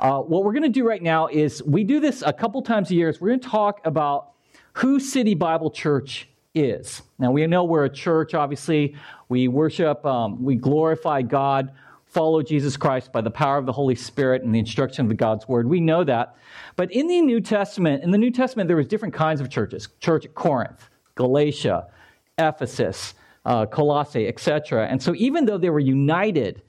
Uh, what we're going to do right now is we do this a couple times a year. Is we're going to talk about who City Bible Church is. Now, we know we're a church, obviously. We worship, um, we glorify God, follow Jesus Christ by the power of the Holy Spirit and the instruction of God's Word. We know that. But in the New Testament, in the New Testament, there was different kinds of churches. Church at Corinth, Galatia, Ephesus, uh, Colossae, etc. And so even though they were united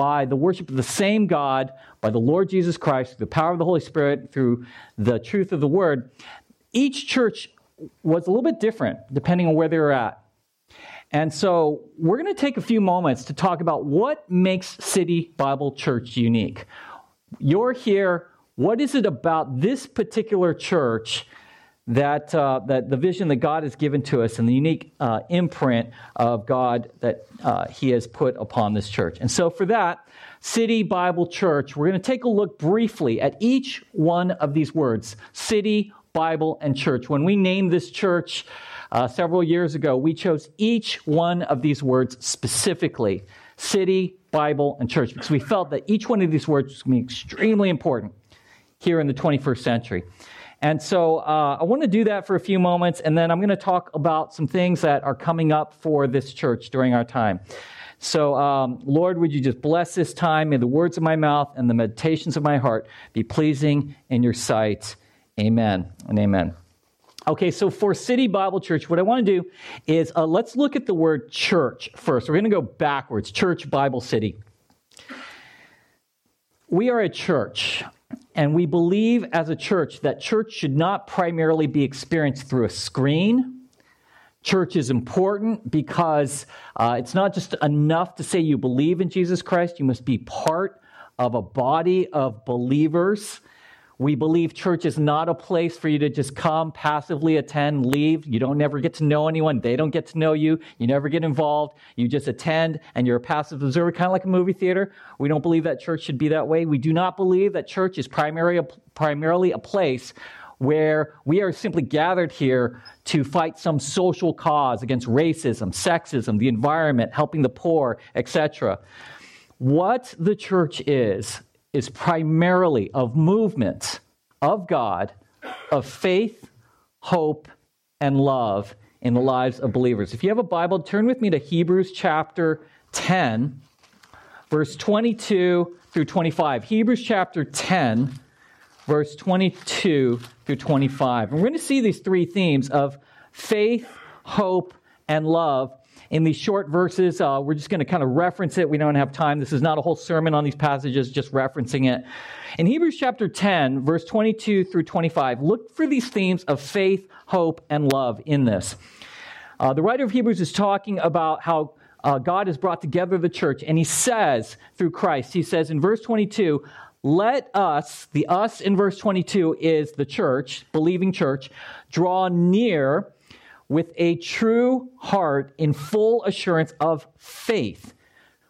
by the worship of the same God, by the Lord Jesus Christ, through the power of the Holy Spirit, through the truth of the Word, each church was a little bit different depending on where they were at. And so we're going to take a few moments to talk about what makes City Bible Church unique. You're here. What is it about this particular church that, uh, that the vision that God has given to us and the unique uh, imprint of God that uh, He has put upon this church? And so for that, City Bible Church, we're going to take a look briefly at each one of these words city, Bible, and church. When we named this church uh, several years ago, we chose each one of these words specifically city, Bible, and church because we felt that each one of these words was going to be extremely important here in the 21st century. And so uh, I want to do that for a few moments, and then I'm going to talk about some things that are coming up for this church during our time. So, um, Lord, would you just bless this time? May the words of my mouth and the meditations of my heart be pleasing in your sight. Amen and amen. Okay, so for City Bible Church, what I want to do is uh, let's look at the word church first. We're going to go backwards church, Bible, city. We are a church, and we believe as a church that church should not primarily be experienced through a screen. Church is important because uh, it's not just enough to say you believe in Jesus Christ, you must be part of a body of believers we believe church is not a place for you to just come, passively attend, leave. You don't never get to know anyone. They don't get to know you. You never get involved. You just attend and you're a passive observer, kind of like a movie theater. We don't believe that church should be that way. We do not believe that church is primary, primarily a place where we are simply gathered here to fight some social cause against racism, sexism, the environment, helping the poor, etc. What the church is, is primarily of movement of God, of faith, hope, and love in the lives of believers. If you have a Bible, turn with me to Hebrews chapter 10, verse 22 through 25. Hebrews chapter 10, verse 22 through 25. And we're going to see these three themes of faith, hope, and love in these short verses. Uh, we're just going to kind of reference it. We don't have time. This is not a whole sermon on these passages, just referencing it. In Hebrews chapter 10, verse 22 through 25, look for these themes of faith, hope, and love in this. Uh, the writer of Hebrews is talking about how uh, God has brought together the church, and he says through Christ, he says in verse 22, let us, the us in verse 22 is the church, believing church, draw near with a true heart in full assurance of faith,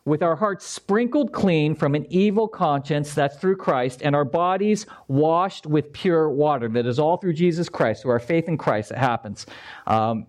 with our hearts sprinkled clean from an evil conscience, that's through Christ, and our bodies washed with pure water. That is all through Jesus Christ, through our faith in Christ, it happens. Um,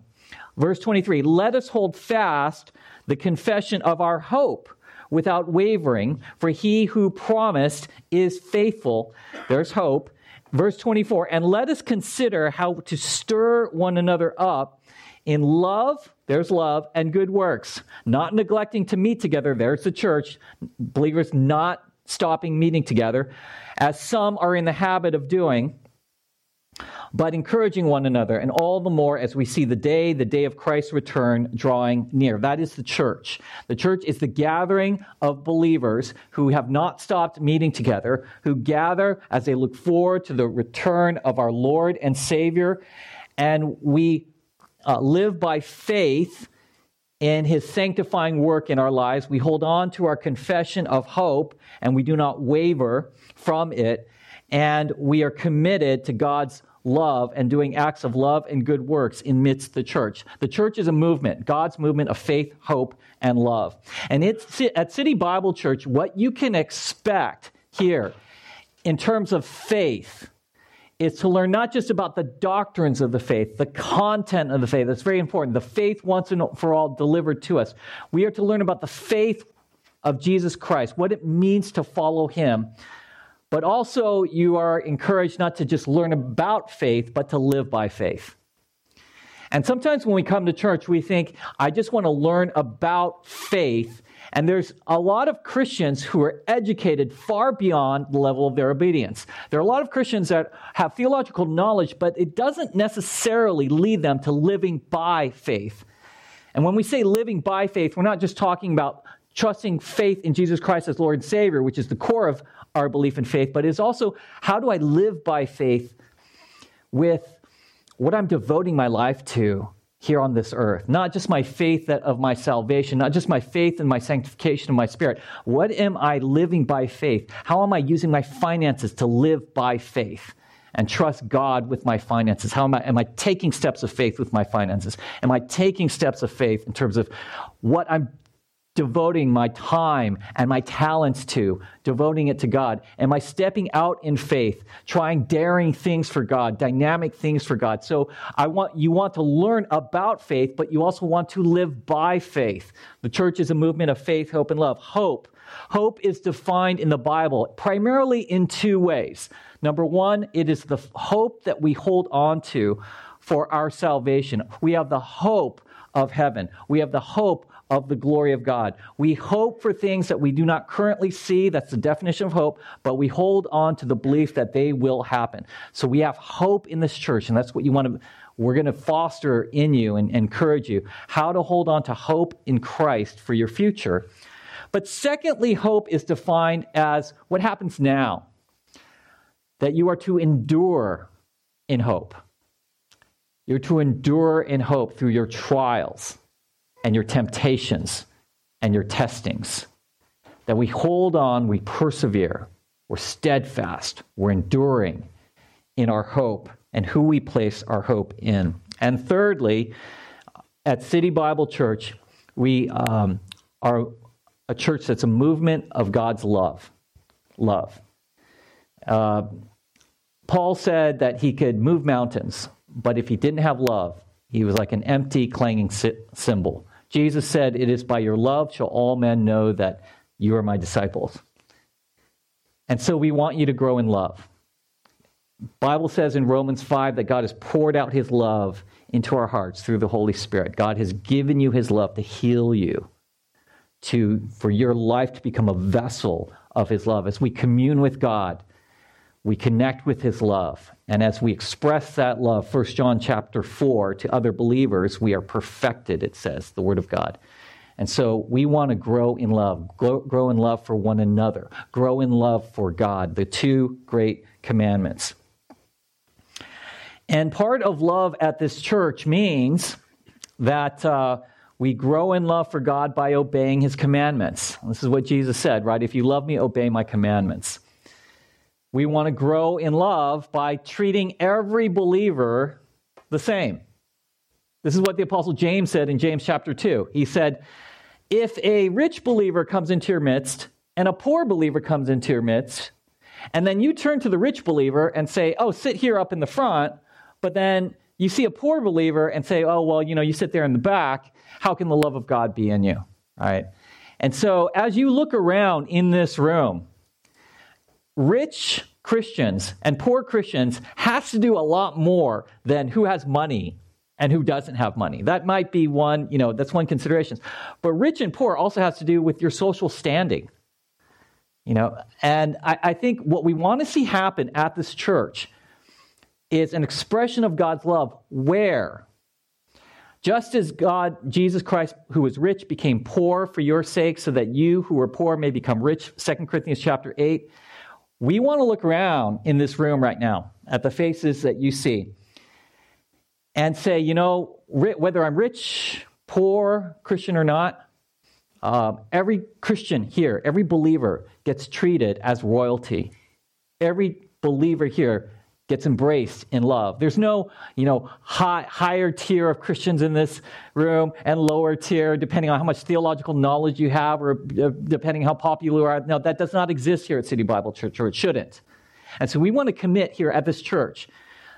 verse 23 Let us hold fast the confession of our hope without wavering, for he who promised is faithful. There's hope. Verse 24, and let us consider how to stir one another up in love, there's love, and good works. Not neglecting to meet together, there's the church. Believers not stopping meeting together, as some are in the habit of doing, but encouraging one another, and all the more as we see the day, the day of Christ's return, drawing near. That is the church. The church is the gathering of believers who have not stopped meeting together, who gather as they look forward to the return of our Lord and Savior. And we uh, live by faith in his sanctifying work in our lives. We hold on to our confession of hope and we do not waver from it. And we are committed to God's love and doing acts of love and good works amidst the church. The church is a movement, God's movement of faith, hope, and love. And it's at City Bible Church, what you can expect here in terms of faith is to learn not just about the doctrines of the faith, the content of the faith. That's very important. The faith once and for all delivered to us. We are to learn about the faith of Jesus Christ, what it means to follow him. But also you are encouraged not to just learn about faith, but to live by faith. And sometimes when we come to church, we think, I just want to learn about faith. And there's a lot of Christians who are educated far beyond the level of their obedience. There are a lot of Christians that have theological knowledge, but it doesn't necessarily lead them to living by faith. And when we say living by faith, we're not just talking about trusting faith in Jesus Christ as Lord and Savior, which is the core of our belief in faith, but it's also how do I live by faith with what I'm devoting my life to here on this earth. Not just my faith of my salvation, not just my faith and my sanctification of my spirit. What am I living by faith? How am I using my finances to live by faith? and trust God with my finances? How am I, am I taking steps of faith with my finances? Am I taking steps of faith in terms of what I'm devoting my time and my talents to, devoting it to God? Am I stepping out in faith, trying daring things for God, dynamic things for God? So I want you want to learn about faith, but you also want to live by faith. The church is a movement of faith, hope, and love. Hope. Hope is defined in the Bible primarily in two ways. Number one, it is the hope that we hold on to for our salvation. We have the hope of heaven. We have the hope of the glory of God. We hope for things that we do not currently see. That's the definition of hope, but we hold on to the belief that they will happen. So we have hope in this church, and that's what you want to. We're going to foster in you and encourage you how to hold on to hope in Christ for your future. But secondly, hope is defined as what happens now, that you are to endure in hope. You're to endure in hope through your trials and your temptations and your testings. That we hold on, we persevere, we're steadfast, we're enduring in our hope and who we place our hope in. And thirdly, at City Bible Church, we um, are a church that's a movement of God's love. Love. Uh, Paul said that he could move mountains, but if he didn't have love, he was like an empty, clanging cymbal. Jesus said, It is by your love shall all men know that you are my disciples. And so we want you to grow in love. Bible says in Romans 5 that God has poured out his love into our hearts through the Holy Spirit. God has given you his love to heal you, to for your life to become a vessel of his love. As we commune with God, we connect with his love. And as we express that love 1 john chapter 4 to other believers we are perfected it says the word of god. And so we want to grow in love grow, grow in love for one another grow in love for god the two great commandments. And part of love at this church means that uh, we grow in love for god by obeying his commandments. This is what jesus said right? If you love me obey my commandments we want to grow in love by treating every believer the same. This is what the Apostle James said in James chapter 2. He said, If a rich believer comes into your midst and a poor believer comes into your midst, and then you turn to the rich believer and say, Oh, sit here up in the front, but then you see a poor believer and say, Oh, well, you know, you sit there in the back, how can the love of God be in you? All right. And so as you look around in this room, rich Christians and poor Christians has to do a lot more than who has money and who doesn't have money. That might be one, you know, that's one consideration. But rich and poor also has to do with your social standing. You know, and I, I think what we want to see happen at this church is an expression of God's love where just as God, Jesus Christ, who was rich, became poor for your sake, so that you who were poor may become rich, 2 Corinthians chapter 8, we want to look around in this room right now at the faces that you see and say, you know, whether I'm rich, poor, Christian or not, uh, every Christian here, every believer gets treated as royalty. Every believer here gets embraced in love. There's no, you know, high, higher tier of Christians in this room and lower tier, depending on how much theological knowledge you have or uh, depending how popular you are. No, that does not exist here at City Bible Church, or it shouldn't. And so we want to commit here at this church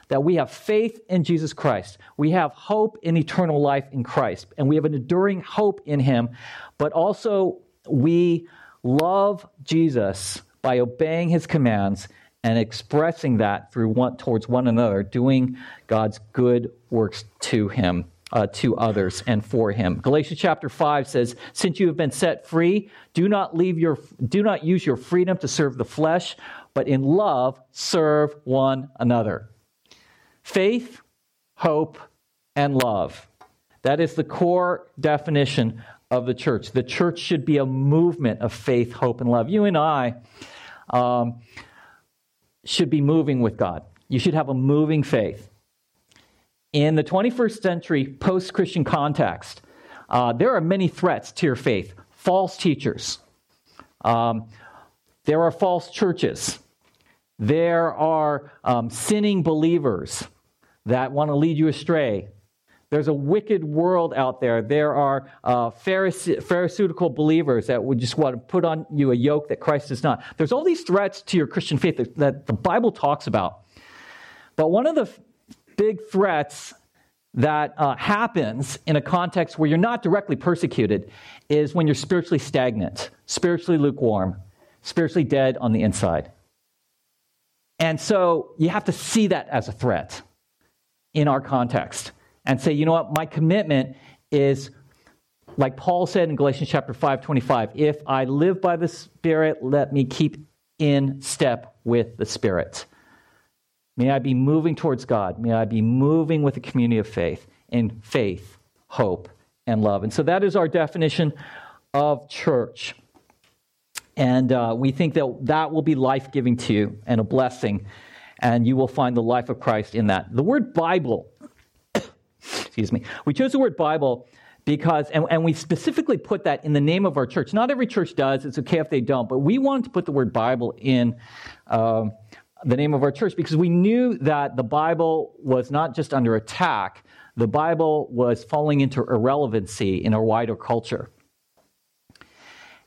that we have faith in Jesus Christ. We have hope in eternal life in Christ. And we have an enduring hope in Him, but also we love Jesus by obeying his commands and expressing that through one towards one another, doing God's good works to him, uh, to others, and for him. Galatians chapter five says, "Since you have been set free, do not leave your do not use your freedom to serve the flesh, but in love serve one another." Faith, hope, and love. That is the core definition of the church. The church should be a movement of faith, hope, and love. You and I um, should be moving with God. You should have a moving faith. In the 21st century post Christian context, uh, there are many threats to your faith false teachers, um, there are false churches, there are um, sinning believers that want to lead you astray. There's a wicked world out there. There are uh, pharisaical believers that would just want to put on you a yoke that Christ does not. There's all these threats to your Christian faith that, that the Bible talks about. But one of the f- big threats that uh, happens in a context where you're not directly persecuted is when you're spiritually stagnant, spiritually lukewarm, spiritually dead on the inside. And so you have to see that as a threat in our context and say, you know what, my commitment is like Paul said in Galatians chapter 5, 25, if I live by the Spirit, let me keep in step with the Spirit. May I be moving towards God. May I be moving with a community of faith in faith, hope, and love. And so that is our definition of church. And uh, we think that that will be life giving to you and a blessing. And you will find the life of Christ in that. The word Bible excuse me. We chose the word Bible because, and, and, we specifically put that in the name of our church. Not every church does, it's okay if they don't, but we wanted to put the word Bible in uh, the name of our church because we knew that the Bible was not just under attack, the Bible was falling into irrelevancy in our wider culture.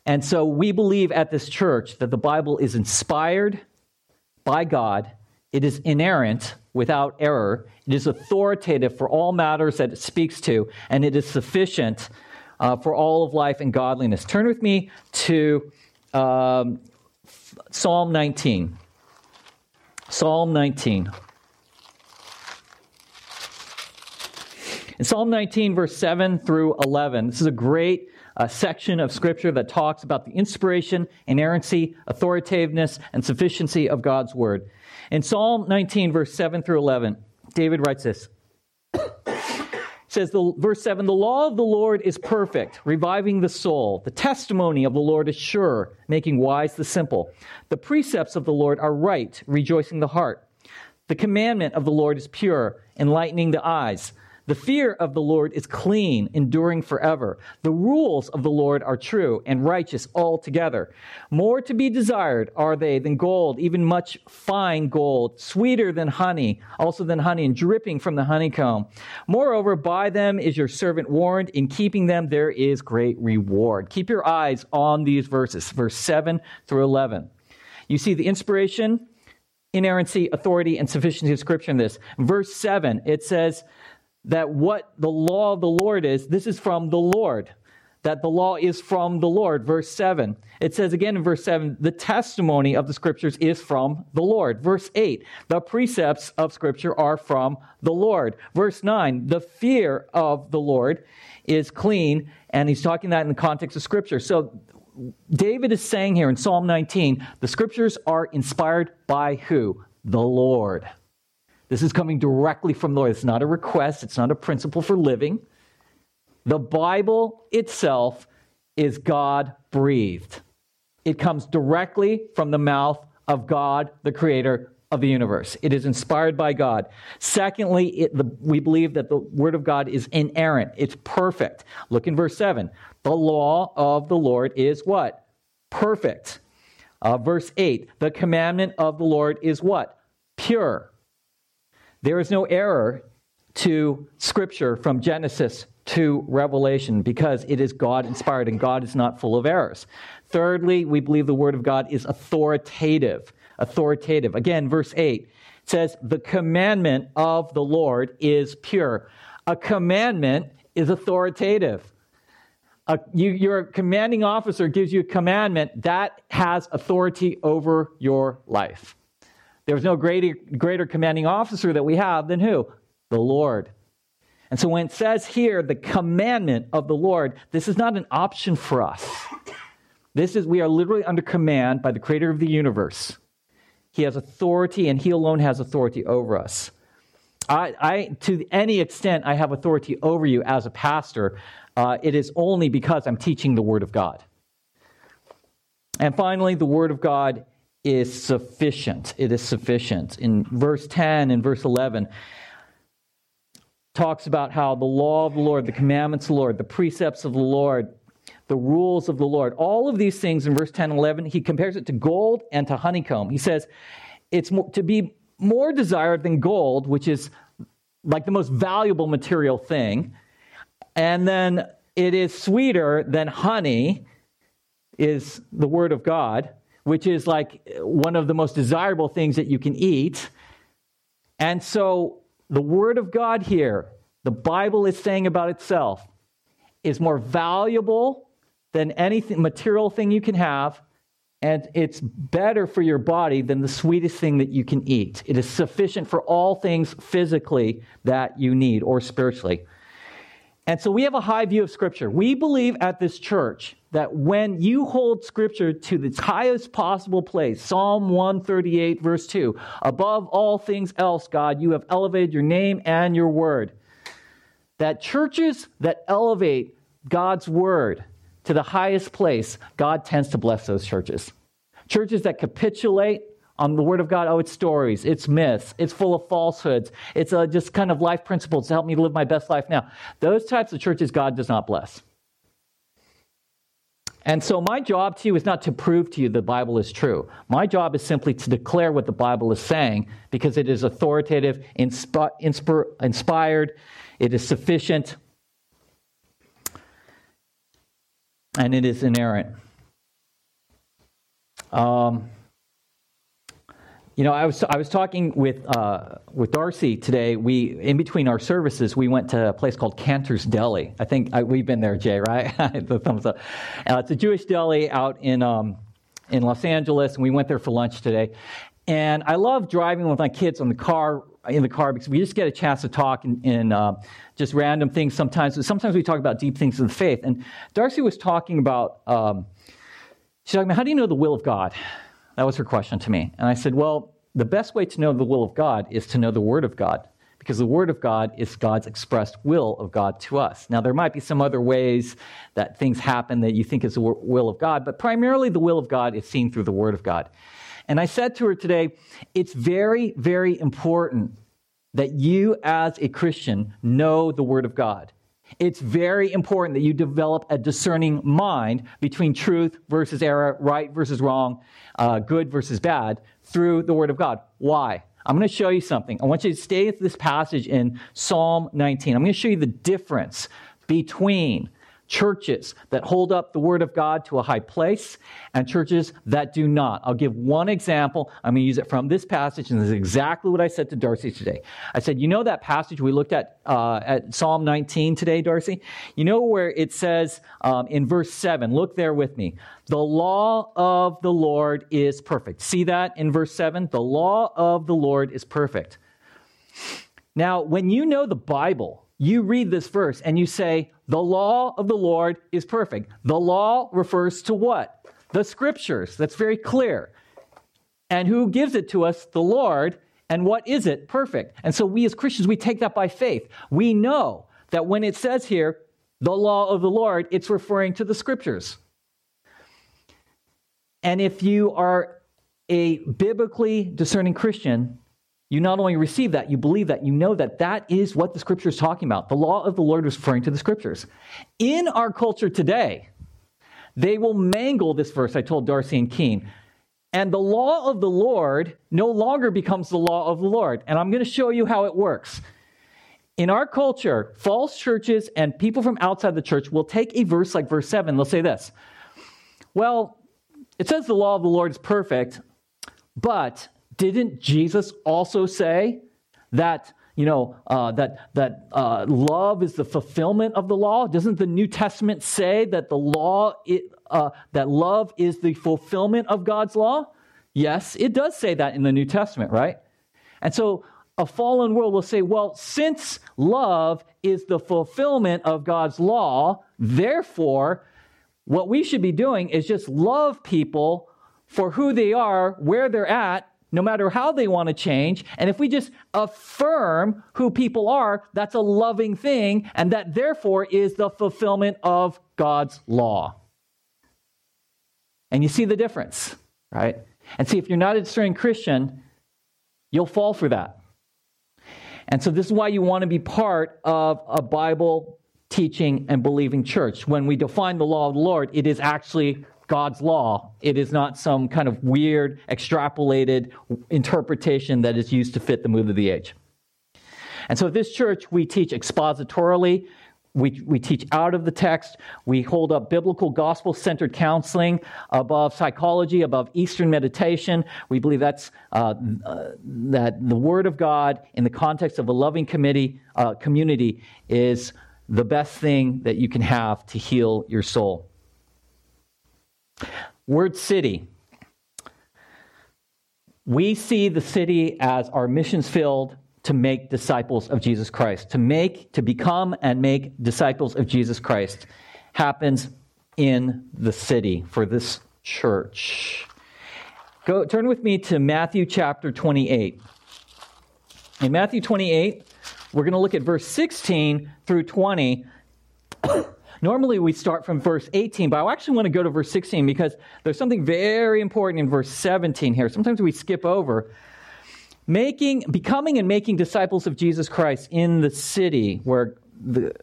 And so we believe at this church that the Bible is inspired by God, it is inerrant, without error. It is authoritative for all matters that it speaks to, and it is sufficient uh, for all of life and godliness. Turn with me to um, Psalm 19. Psalm 19. In Psalm 19, verse 7 through 11, this is a great uh, section of Scripture that talks about the inspiration, inerrancy, authoritativeness, and sufficiency of God's Word. In Psalm 19, verse 7 through 11, David writes this. says the verse 7 the law of the lord is perfect reviving the soul. The testimony of the lord is sure making wise the simple. The precepts of the lord are right rejoicing the heart. The commandment of the lord is pure enlightening the eyes the fear of the Lord is clean, enduring forever. The rules of the Lord are true and righteous altogether. More to be desired are they than gold, even much fine gold, sweeter than honey, also than honey, and dripping from the honeycomb. Moreover, by them is your servant warned. In keeping them, there is great reward. Keep your eyes on these verses, verse 7 through 11. You see the inspiration, inerrancy, authority, and sufficiency of Scripture in this. Verse 7, it says, that what the law of the Lord is, this is from the Lord. That the law is from the Lord. Verse 7. It says again in verse 7, the testimony of the scriptures is from the Lord. Verse 8, the precepts of scripture are from the Lord. Verse 9, the fear of the Lord is clean. And he's talking that in the context of scripture. So David is saying here in Psalm 19, the scriptures are inspired by who? The Lord. This is coming directly from the Lord. It's not a request, it's not a principle for living. The Bible itself is God breathed. It comes directly from the mouth of God, the creator of the universe. It is inspired by God. Secondly, it, the, we believe that the Word of God is inerrant, it's perfect. Look in verse 7. The law of the Lord is what? Perfect. Uh, verse 8. The commandment of the Lord is what? Pure. There is no error to Scripture from Genesis to Revelation because it is God inspired and God is not full of errors. Thirdly, we believe the Word of God is authoritative. Authoritative. Again, verse 8 says, The commandment of the Lord is pure. A commandment is authoritative. a, you, your commanding officer gives you a commandment that has authority over your life. There's no greater, greater commanding officer that we have than who? The Lord. And so when it says here, the commandment of the Lord, this is not an option for us. This is, we are literally under command by the creator of the universe. He has authority, and he alone has authority over us. I, I to any extent, I have authority over you as a pastor. Uh, it is only because I'm teaching the Word of God. And finally, the Word of God is sufficient. It is sufficient. In verse 10 and verse 11, talks about how the law of the Lord, the commandments of the Lord, the precepts of the Lord, the rules of the Lord, all of these things in verse 10 and 11, he compares it to gold and to honeycomb. He says it's more, to be more desired than gold, which is like the most valuable material thing. And then it is sweeter than honey, is the word of God which is like one of the most desirable things that you can eat. And so the Word of God here, the Bible is saying about itself, is more valuable than any material thing you can have, and it's better for your body than the sweetest thing that you can eat. It is sufficient for all things physically that you need or spiritually. And so we have a high view of Scripture. We believe at this church that when you hold Scripture to the highest possible place, Psalm 138, verse 2, above all things else, God, you have elevated your name and your word. That churches that elevate God's word to the highest place, God tends to bless those churches. Churches that capitulate on the Word of God, oh, it's stories, it's myths, it's full of falsehoods, it's uh, just kind of life principles to help me live my best life now. Those types of churches God does not bless. And so, my job to you is not to prove to you the Bible is true. My job is simply to declare what the Bible is saying because it is authoritative, insp- insp- inspired, it is sufficient, and it is inerrant. Um, you know, I was I was talking with uh, with Darcy today. We in between our services, we went to a place called Canter's Deli. I think I, we've been there, Jay. Right? the thumbs up. Uh, it's a Jewish deli out in um, in Los Angeles, and we went there for lunch today. And I love driving with my kids on the car in the car because we just get a chance to talk in, in uh, just random things. Sometimes, sometimes we talk about deep things of the faith. And Darcy was talking about. Um, she's talking about how do you know the will of God? That was her question to me. And I said, Well, the best way to know the will of God is to know the Word of God, because the Word of God is God's expressed will of God to us. Now, there might be some other ways that things happen that you think is the will of God, but primarily the will of God is seen through the Word of God. And I said to her today, it's very, very important that you as a Christian know the Word of God. It's very important that you develop a discerning mind between truth versus error, right versus wrong, uh, good versus bad through the Word of God. Why? I'm going to show you something. I want you to stay with this passage in Psalm 19. I'm going to show you the difference between churches that hold up the Word of God to a high place and churches that do not. I'll give one example. I'm going to use it from this passage, and this is exactly what I said to Darcy today. I said, You know that passage we looked at uh, at Psalm 19 today, Darcy? You know where it says um, in verse 7, look there with me. The law of the Lord is perfect. See that in verse 7? The law of the Lord is perfect. Now, when you know the Bible, you read this verse and you say, The law of the Lord is perfect. The law refers to what? The scriptures. That's very clear. And who gives it to us? The Lord. And what is it? Perfect. And so we as Christians, we take that by faith. We know that when it says here, the law of the Lord, it's referring to the scriptures. And if you are a biblically discerning Christian, you not only receive that, you believe that, you know that that is what the scripture is talking about. The law of the Lord is referring to the scriptures. In our culture today, they will mangle this verse I told Darcy and Keen. And the law of the Lord no longer becomes the law of the Lord. And I'm going to show you how it works. In our culture, false churches and people from outside the church will take a verse like verse 7. They'll say this Well, it says the law of the Lord is perfect, but didn't Jesus also say that you know, uh, that, that uh, love is the fulfillment of the law? Doesn't the New Testament say that the law, it, uh, that love is the fulfillment of God's law? Yes, it does say that in the New Testament, right? And so a fallen world will say, well, since love is the fulfillment of God's law, therefore, what we should be doing is just love people for who they are, where they're at, no matter how they want to change. And if we just affirm who people are, that's a loving thing, and that therefore is the fulfillment of God's law. And you see the difference, right? And see, if you're not a discerning Christian, you'll fall for that. And so, this is why you want to be part of a Bible teaching and believing church. When we define the law of the Lord, it is actually God's law. It is not some kind of weird, extrapolated interpretation that is used to fit the mood of the age. And so, at this church, we teach expositorily. We, we teach out of the text. We hold up biblical gospel centered counseling above psychology, above Eastern meditation. We believe that's uh, uh, that the Word of God in the context of a loving committee, uh, community is the best thing that you can have to heal your soul. Word city. We see the city as our missions field to make disciples of Jesus Christ. To make, to become and make disciples of Jesus Christ happens in the city for this church. Go turn with me to Matthew chapter 28. In Matthew 28, we're going to look at verse 16 through 20. Normally we start from verse 18, but I actually want to go to verse 16 because there's something very important in verse 17 here. Sometimes we skip over. Making, becoming and making disciples of Jesus Christ in the city where the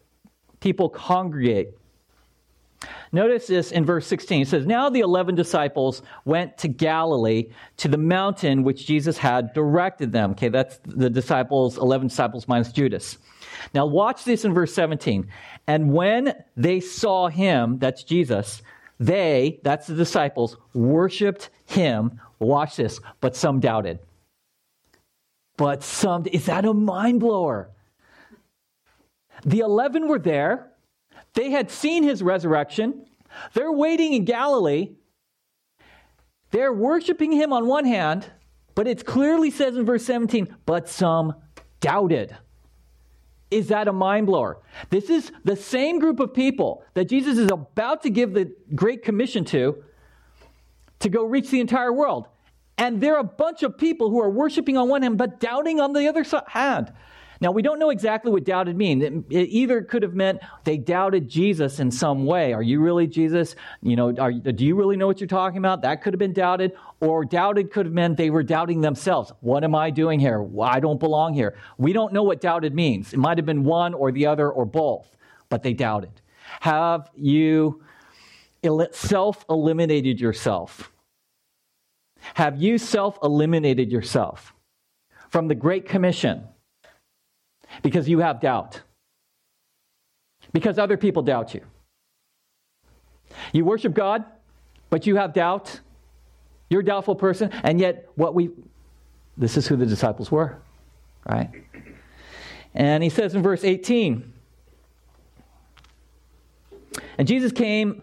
people congregate. Notice this in verse 16. It says, Now the 11 disciples went to Galilee, to the mountain which Jesus had directed them. Okay, that's the disciples, 11 disciples minus Judas. Now watch this in verse 17. And when they saw him, that's Jesus, they, that's the disciples, worshiped him. Watch this, but some doubted. But some, is that a mind blower? The 11 were there. They had seen his resurrection. They're waiting in Galilee. They're worshiping him on one hand, but it clearly says in verse 17, but some doubted. Is that a mind blower? This is the same group of people that Jesus is about to give the Great Commission to, to go reach the entire world. And they're a bunch of people who are worshiping on one hand, but doubting on the other hand. Now, we don't know exactly what doubted means. It, it, either could have meant they doubted Jesus in some way. Are you really Jesus? You know, are, do you really know what you're talking about? That could have been doubted. Or doubted could have meant they were doubting themselves. What am I doing here? I don't belong here. We don't know what doubted means. It might have been one or the other or both, but they doubted. Have you self eliminated yourself? Have you self eliminated yourself from the Great Commission? Because you have doubt. Because other people doubt you. You worship God, but you have doubt. You're a doubtful person, and yet what we this is who the disciples were, right? And he says in verse 18, and Jesus came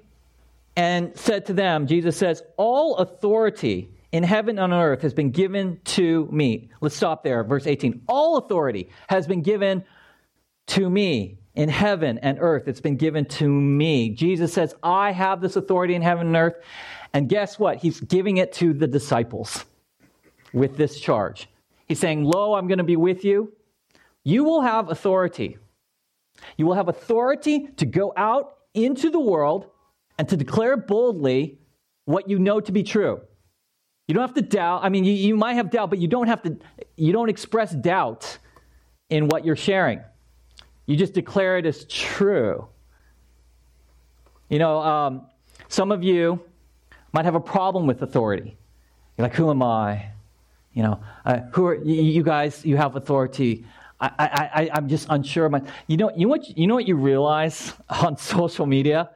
and said to them, Jesus says, All authority in heaven and on earth has been given to me. Let's stop there, verse 18. All authority has been given to me in heaven and earth. It's been given to me. Jesus says, I have this authority in heaven and earth. And guess what? He's giving it to the disciples with this charge. He's saying, Lo, I'm going to be with you. You will have authority. You will have authority to go out into the world and to declare boldly what you know to be true. You don't have to doubt. I mean, you, you might have doubt, but you don't have to, you don't express doubt in what you're sharing. You just declare it as true. You know, um, some of you might have a problem with authority. You're like, who am I? You know, uh, who are you guys? You have authority. I, I, I, am just unsure. Of my, you know, you know what? You know what you realize on social media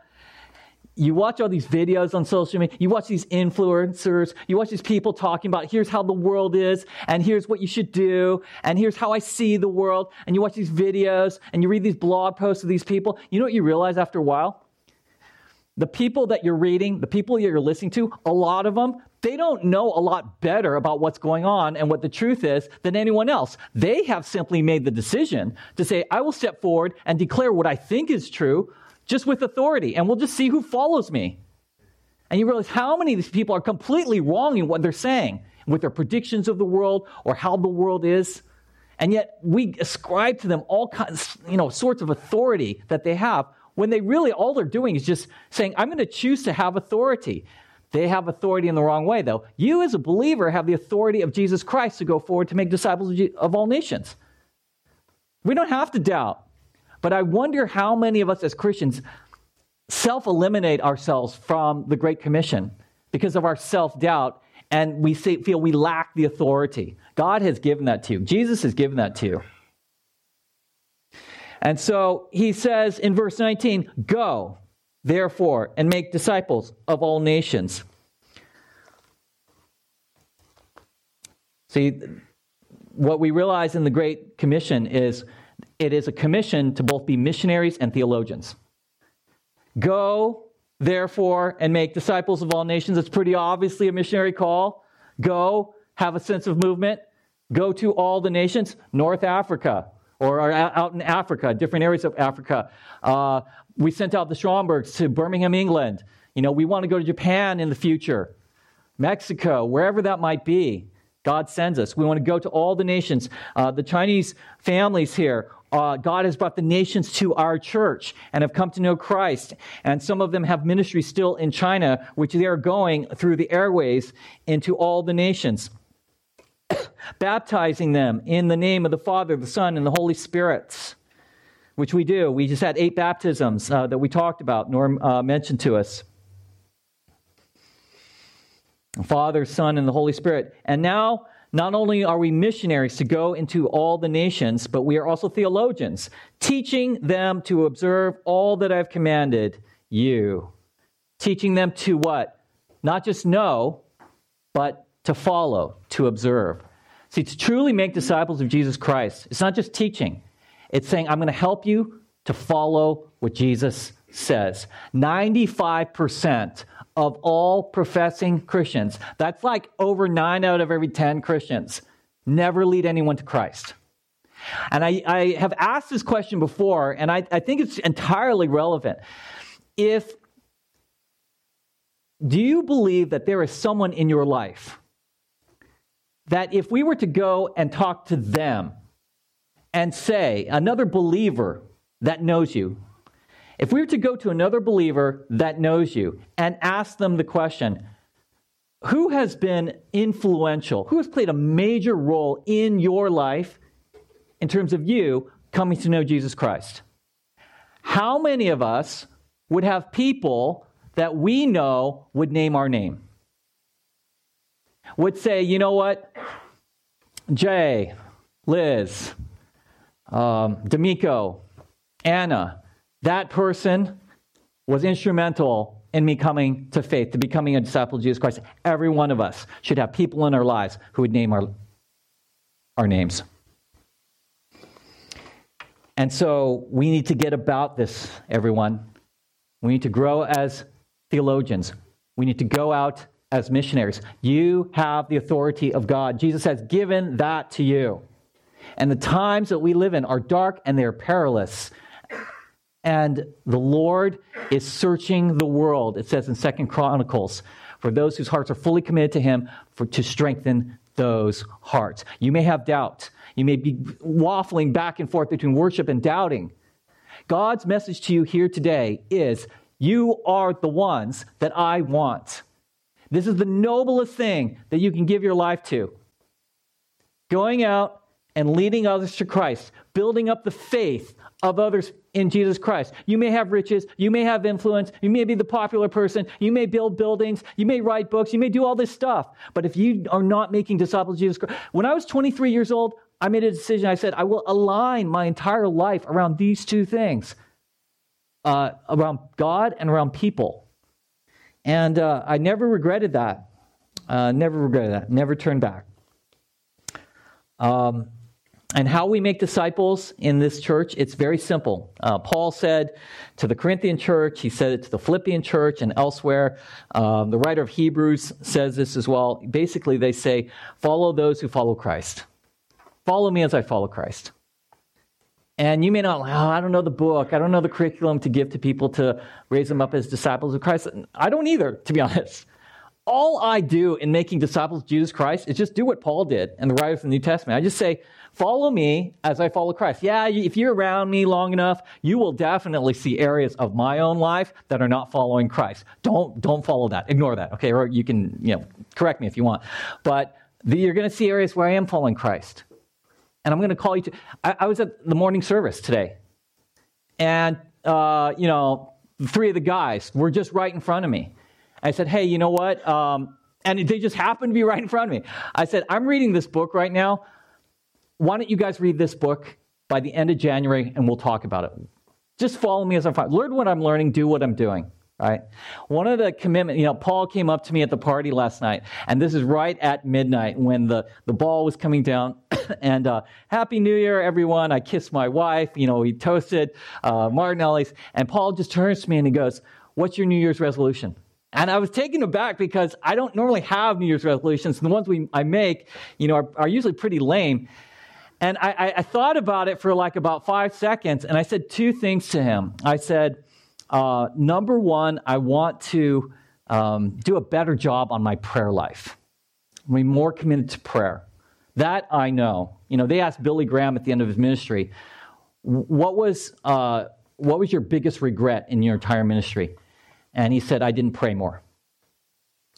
you watch all these videos on social media, you watch these influencers, you watch these people talking about here's how the world is, and here's what you should do, and here's how I see the world, and you watch these videos, and you read these blog posts of these people. You know what you realize after a while? The people that you're reading, the people that you're listening to, a lot of them, they don't know a lot better about what's going on and what the truth is than anyone else. They have simply made the decision to say, I will step forward and declare what I think is true just with authority, and we'll just see who follows me. And you realize how many of these people are completely wrong in what they're saying with their predictions of the world or how the world is. And yet we ascribe to them all kinds, you know, sorts of authority that they have when they really all they're doing is just saying, I'm going to choose to have authority. They have authority in the wrong way, though. You, as a believer, have the authority of Jesus Christ to go forward to make disciples of all nations. We don't have to doubt. But I wonder how many of us as Christians self eliminate ourselves from the Great Commission because of our self doubt and we feel we lack the authority. God has given that to you, Jesus has given that to you. And so he says in verse 19, Go, therefore, and make disciples of all nations. See, what we realize in the Great Commission is it is a commission to both be missionaries and theologians. Go, therefore, and make disciples of all nations. It's pretty obviously a missionary call. Go, have a sense of movement. Go to all the nations, North Africa, or out in Africa, different areas of Africa. Uh, we sent out the Schomburgs to Birmingham, England. You know, we want to go to Japan in the future, Mexico, wherever that might be. God sends us. We want to go to all the nations. Uh, the Chinese families here, uh, God has brought the nations to our church and have come to know Christ. And some of them have ministry still in China, which they are going through the airways into all the nations, baptizing them in the name of the Father, the Son, and the Holy Spirit, which we do. We just had eight baptisms uh, that we talked about, Norm uh, mentioned to us. Father, Son, and the Holy Spirit. And now, not only are we missionaries to go into all the nations, but we are also theologians, teaching them to observe all that I've commanded you. Teaching them to what? Not just know, but to follow, to observe. See, to truly make disciples of Jesus Christ, it's not just teaching, it's saying, I'm going to help you to follow what Jesus says. 95% of all professing Christians, that's like over nine out of every 10 Christians, never lead anyone to Christ. And I, I have asked this question before, and I, I think it's entirely relevant. If do you believe that there is someone in your life that if we were to go and talk to them and say, another believer that knows you, if we were to go to another believer that knows you and ask them the question, who has been influential? Who has played a major role in your life in terms of you coming to know Jesus Christ? How many of us would have people that we know would name our name? Would say, you know what? Jay, Liz, um, D'Amico, Anna, that person was instrumental in me coming to faith, to becoming a disciple of Jesus Christ. Every one of us should have people in our lives who would name our, our names. And so we need to get about this, everyone. We need to grow as theologians. We need to go out as missionaries. You have the authority of God. Jesus has given that to you. And the times that we live in are dark and they're perilous. And the Lord is searching the world, it says in Second Chronicles, for those whose hearts are fully committed to Him, for, to strengthen those hearts. You may have doubt. You may be waffling back and forth between worship and doubting. God's message to you here today is you are the ones that I want. This is the noblest thing that you can give your life to. Going out and leading others to Christ, building up the faith of others in Jesus Christ. You may have riches, you may have influence, you may be the popular person, you may build buildings, you may write books, you may do all this stuff. But if you are not making disciples of Jesus Christ, when I was 23 years old, I made a decision. I said, I will align my entire life around these two things uh, around God and around people. And uh, I never regretted that. Uh, never regretted that. Never turned back. Um, and how we make disciples in this church, it's very simple. Uh, Paul said to the Corinthian church, he said it to the Philippian church and elsewhere. Um, the writer of Hebrews says this as well. Basically, they say, follow those who follow Christ. Follow me as I follow Christ. And you may not, oh, I don't know the book, I don't know the curriculum to give to people to raise them up as disciples of Christ. I don't either, to be honest. All I do in making disciples of Jesus Christ is just do what Paul did and the writers of the New Testament. I just say, follow me as I follow Christ. Yeah, if you're around me long enough, you will definitely see areas of my own life that are not following Christ. Don't, don't follow that. Ignore that, okay? Or you can, you know, correct me if you want. But the, you're going to see areas where I am following Christ. And I'm going to call you to, I, I was at the morning service today. And, uh, you know, three of the guys were just right in front of me. I said, hey, you know what? Um, and they just happened to be right in front of me. I said, I'm reading this book right now. Why don't you guys read this book by the end of January and we'll talk about it? Just follow me as I'm following. Learn what I'm learning, do what I'm doing. Right? One of the commitment, you know, Paul came up to me at the party last night, and this is right at midnight when the, the ball was coming down. and uh, Happy New Year, everyone. I kissed my wife. You know, we toasted uh, Martinelli's. And Paul just turns to me and he goes, What's your New Year's resolution? And I was taken aback because I don't normally have New Year's resolutions. The ones we, I make, you know, are, are usually pretty lame. And I, I, thought about it for like about five seconds, and I said two things to him. I said, uh, number one, I want to um, do a better job on my prayer life. Be more committed to prayer. That I know. You know, they asked Billy Graham at the end of his ministry, what was, uh, what was your biggest regret in your entire ministry? And he said, I didn't pray more.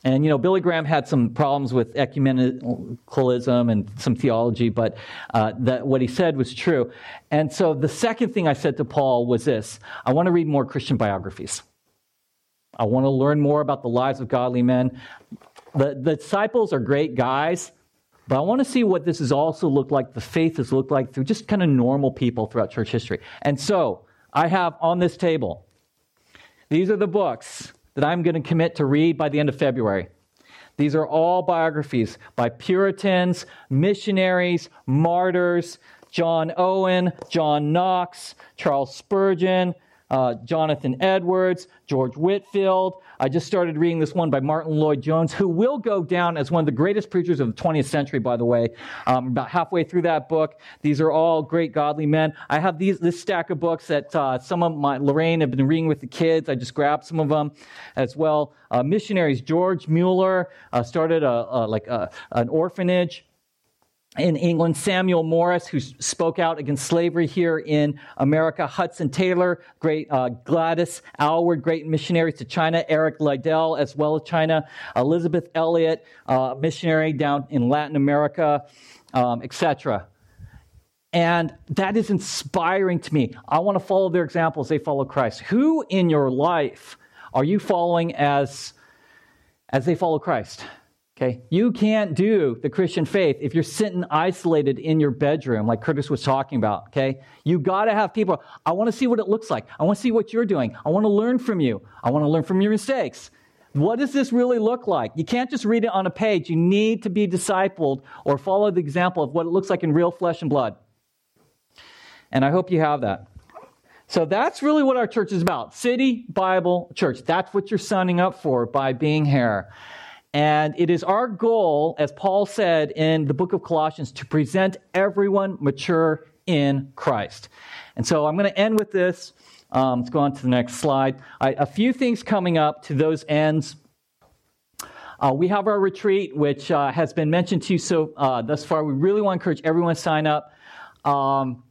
And, you know, Billy Graham had some problems with ecumenicalism and some theology, but uh, that what he said was true. And so the second thing I said to Paul was this I want to read more Christian biographies. I want to learn more about the lives of godly men. The, the disciples are great guys, but I want to see what this has also looked like, the faith has looked like through just kind of normal people throughout church history. And so I have on this table these are the books that I'm going to commit to read by the end of February. These are all biographies by Puritans, missionaries, martyrs, John Owen, John Knox, Charles Spurgeon, uh, Jonathan Edwards, George Whitefield. I just started reading this one by Martyn Lloyd-Jones, who will go down as one of the greatest preachers of the 20th century, by the way. Um, about halfway through that book. These are all great godly men. I have these, this stack of books that uh, some of my, Lorraine have been reading with the kids. I just grabbed some of them as well. Uh, missionaries, George Mueller uh, started a, a like a, an orphanage in England, Samuel Morris, who spoke out against slavery here in America, Hudson Taylor, great uh, Gladys Aylward, great missionaries to China, Eric Liddell as well as China, Elisabeth Elliot, uh, missionary down in Latin America, um, etc. And that is inspiring to me. I want to follow their examples. They follow Christ. Who in your life are you following as, as they follow Christ? Okay? You can't do the Christian faith if you're sitting isolated in your bedroom, like Curtis was talking about. Okay? You got to have people. I want to see what it looks like. I want to see what you're doing. I want to learn from you. I want to learn from your mistakes. What does this really look like? You can't just read it on a page. You need to be discipled or follow the example of what it looks like in real flesh and blood. And I hope you have that. So that's really what our church is about City Bible Church. That's what you're signing up for by being here. And it is our goal, as Paul said in the book of Colossians, to present everyone mature in Christ. And so I'm going to end with this. Um, let's go on to the next slide. I, a few things coming up to those ends. Uh, we have our retreat, which uh, has been mentioned to you so uh, thus far. We really want to encourage everyone to sign up. Um,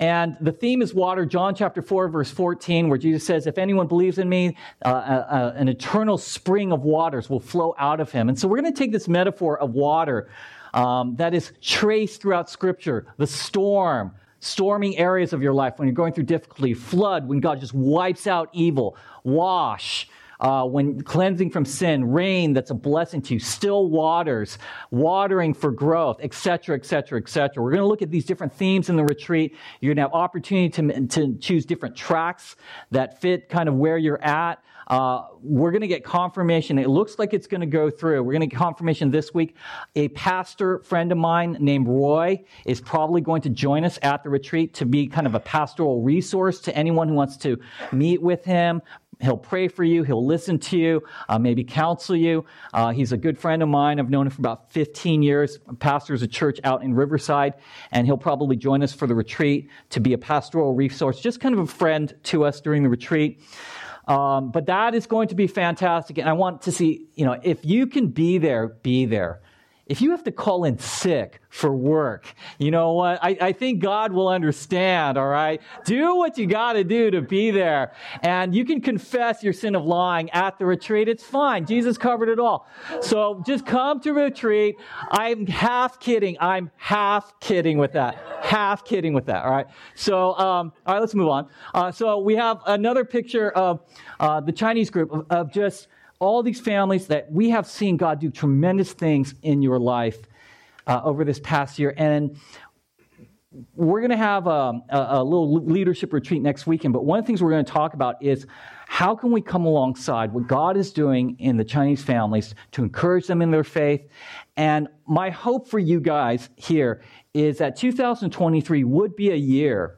and the theme is water, John chapter 4, verse 14, where Jesus says, If anyone believes in me, uh, uh, uh an eternal spring of waters will flow out of him. And so we're going to take this metaphor of water um, that is traced throughout Scripture the storm, storming areas of your life when you're going through difficulty, flood, when God just wipes out evil, wash, uh, when cleansing from sin, rain that's a blessing to you, still waters, watering for growth, etc., etc., etc. We're going to look at these different themes in the retreat. You're going to have opportunity to, to choose different tracks that fit kind of where you're at. Uh, we're going to get confirmation. It looks like it's going to go through. We're going to get confirmation this week. A pastor friend of mine named Roy is probably going to join us at the retreat to be kind of a pastoral resource to anyone who wants to meet with him, He'll pray for you. He'll listen to you, uh, maybe counsel you. Uh, he's a good friend of mine. I've known him for about 15 years. Pastors a church out in Riverside, and he'll probably join us for the retreat to be a pastoral resource, just kind of a friend to us during the retreat. Um, but that is going to be fantastic. And I want to see, you know, if you can be there, be there. If you have to call in sick for work, you know what? I, I think God will understand, all right? Do what you got to do to be there. And you can confess your sin of lying at the retreat. It's fine. Jesus covered it all. So just come to retreat. I'm half kidding. I'm half kidding with that. Half kidding with that, all right? So, um, all right, let's move on. Uh, so we have another picture of uh, the Chinese group of, of just all these families that we have seen God do tremendous things in your life uh, over this past year. And we're going to have um, a, a, little leadership retreat next weekend. But one of the things we're going to talk about is how can we come alongside what God is doing in the Chinese families to encourage them in their faith. And my hope for you guys here is that 2023 would be a year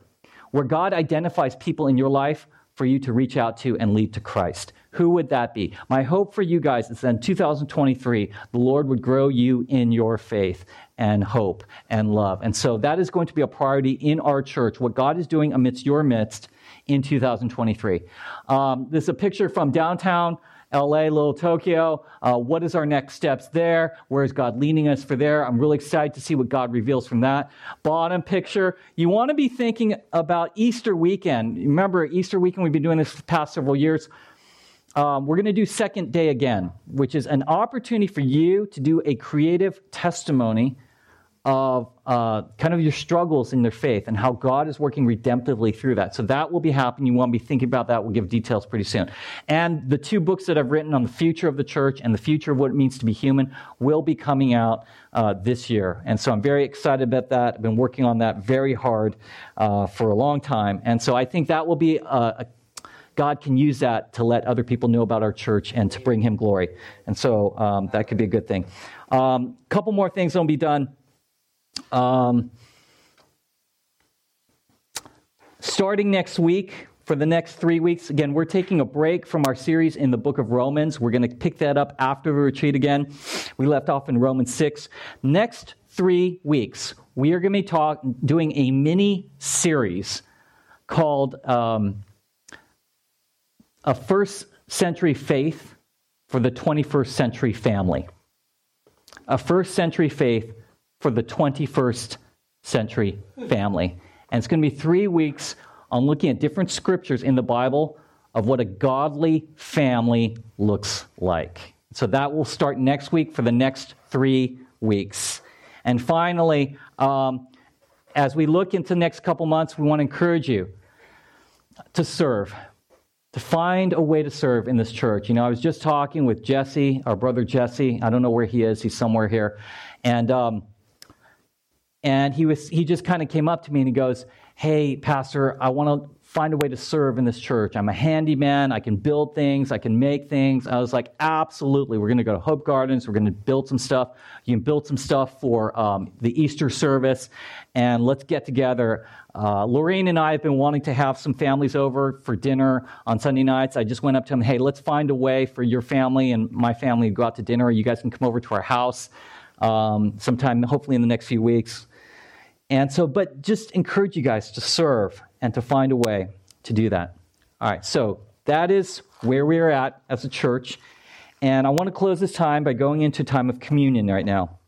where God identifies people in your life for you to reach out to and lead to Christ. Who would that be? My hope for you guys is that in 2023, the Lord would grow you in your faith and hope and love. And so that is going to be a priority in our church, what God is doing amidst your midst in 2023. Um, this is a picture from downtown. LA, Little Tokyo. Uh, what is our next steps there? Where is God leading us for there? I'm really excited to see what God reveals from that. Bottom picture, you want to be thinking about Easter weekend. Remember, Easter weekend, we've been doing this the past several years um, we're going to do second day again, which is an opportunity for you to do a creative testimony of uh, kind of your struggles in their faith and how God is working redemptively through that. So that will be happening. You want to be thinking about that. We'll give details pretty soon. And the two books that I've written on the future of the church and the future of what it means to be human will be coming out uh, this year. And so I'm very excited about that. I've been working on that very hard uh, for a long time. And so I think that will be a, a God can use that to let other people know about our church and to bring Him glory. And so um, that could be a good thing. A um, couple more things that will be done. Um, starting next week, for the next three weeks, again, we're taking a break from our series in the book of Romans. We're going to pick that up after the retreat again. We left off in Romans 6. Next three weeks, we are going to be talk, doing a mini series called um, a first century faith for the 21st century family. A first century faith for the 21st century family. And it's going to be three weeks on looking at different scriptures in the Bible of what a godly family looks like. So that will start next week for the next three weeks. And finally, um, as we look into the next couple months, we want to encourage you to serve to find a way to serve in this church. You know, I was just talking with Jesse, our brother Jesse. I don't know where he is. He's somewhere here, and um, and he was he just kind of came up to me and he goes, "Hey, Pastor, I want to find a way to serve in this church. I'm a handyman. I can build things. I can make things. I was like, absolutely. We're going to go to Hope Gardens. We're going to build some stuff. You can build some stuff for um, the Easter service, and let's get together. Uh, Lorraine and I have been wanting to have some families over for dinner on Sunday nights. I just went up to them, hey, let's find a way for your family and my family to go out to dinner. You guys can come over to our house um, sometime, hopefully in the next few weeks. And so, but just encourage you guys to serve and to find a way to do that. All right, so that is where we are at as a church. And I want to close this time by going into time of communion right now.